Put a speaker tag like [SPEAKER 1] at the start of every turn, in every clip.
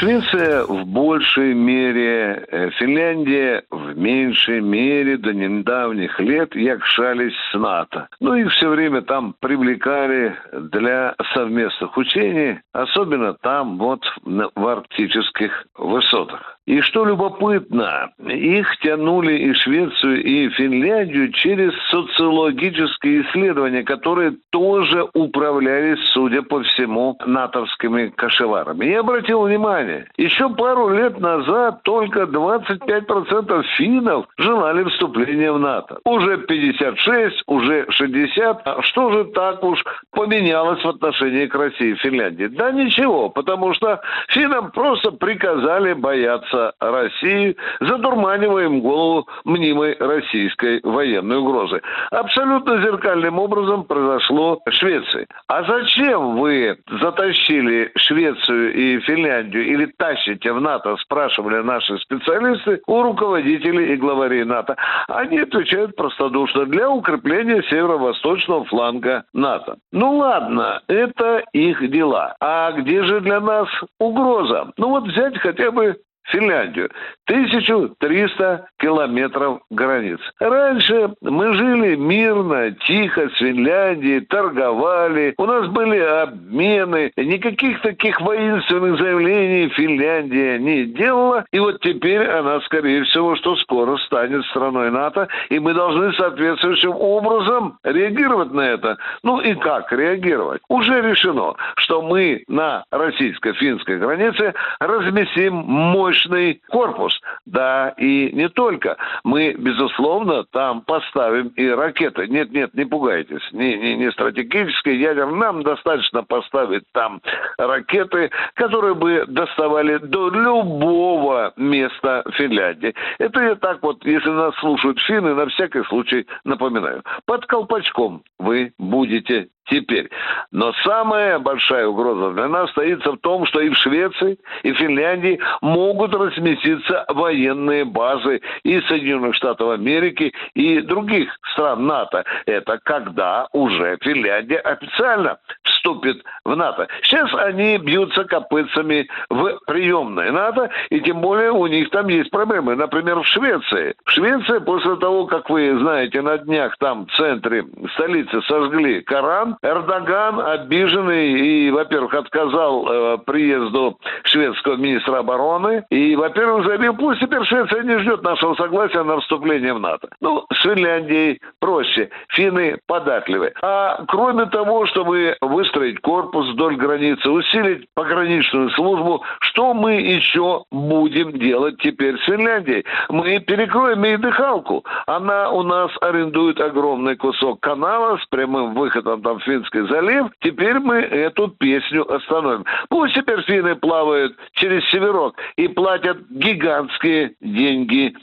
[SPEAKER 1] Швеция в большей мере, э, Финляндия в меньшей мере до недавних лет якшались с НАТО. Ну и все время там привлекали для совместных учений, особенно там вот в арктических высотах. И что любопытно, их тянули и Швецию, и Финляндию через социологические исследования, которые тоже управлялись, судя по всему, натовскими кошеварами. Я обратил внимание, еще пару лет назад только 25% финнов желали вступления в НАТО. Уже 56, уже 60. А что же так уж поменялось в отношении к России и Финляндии? Да ничего, потому что финнам просто приказали бояться интереса России, задурманивая им голову мнимой российской военной угрозы. Абсолютно зеркальным образом произошло в Швеции. А зачем вы затащили Швецию и Финляндию или тащите в НАТО, спрашивали наши специалисты у руководителей и главарей НАТО. Они отвечают простодушно для укрепления северо-восточного фланга НАТО. Ну ладно, это их дела. А где же для нас угроза? Ну вот взять хотя бы Финляндию. 1300 километров границ. Раньше мы жили мирно, тихо с Финляндией, торговали, у нас были обмены, никаких таких воинственных заявлений Финляндия не делала, и вот теперь она, скорее всего, что скоро станет страной НАТО, и мы должны соответствующим образом реагировать на это. Ну и как реагировать? Уже решено, что мы на российско-финской границе разместим мощь мощный корпус. Да, и не только. Мы, безусловно, там поставим и ракеты. Нет, нет, не пугайтесь. Не, не, не стратегические ядер. Нам достаточно поставить там ракеты, которые бы доставали до любого места Финляндии. Это я так вот, если нас слушают финны, на всякий случай напоминаю. Под колпачком вы будете теперь. Но самая большая угроза для нас стоит в том, что и в Швеции, и в Финляндии могут разместиться военные базы и Соединенных Штатов Америки, и других стран НАТО. Это когда уже Финляндия официально вступит в НАТО. Сейчас они бьются копытцами в приемной НАТО, и тем более у них там есть проблемы. Например, в Швеции. В Швеции после того, как вы знаете, на днях там в центре столицы сожгли Коран, Эрдоган, обиженный и, во-первых, отказал э, приезду шведского министра обороны, и, во-первых, заявил, пусть теперь Швеция не ждет нашего согласия на вступление в НАТО. Ну, с Финляндией проще, финны податливы. А кроме того, чтобы выстроить корпус вдоль границы, усилить пограничную службу, что мы еще будем делать теперь с Финляндией? Мы перекроем ей дыхалку. Она у нас арендует огромный кусок канала с прямым выходом там в Финский залив, теперь мы эту песню остановим. Пусть теперь финны плавают через Северок и платят гигантские деньги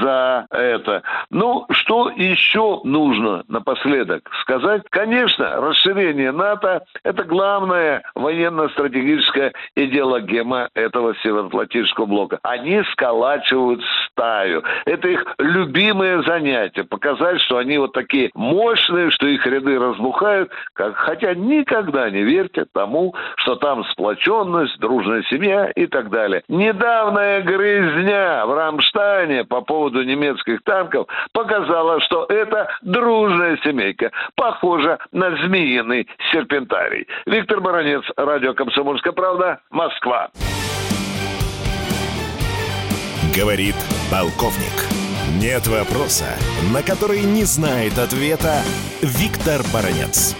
[SPEAKER 1] за это. Ну, что еще нужно напоследок сказать? Конечно, расширение НАТО – это главная военно-стратегическая идеологема этого Североатлантического блока. Они сколачивают стаю. Это их любимое занятие. Показать, что они вот такие мощные, что их ряды разбухают, как, хотя никогда не верьте тому, что там сплоченность, дружная семья и так далее. Недавняя грызня в Рамштайне по поводу немецких танков показала, что это дружная семейка, похожа на змеиный серпентарий. Виктор Баранец, Радио «Комсомольская правда», Москва.
[SPEAKER 2] Говорит полковник. Нет вопроса, на который не знает ответа Виктор Баранец.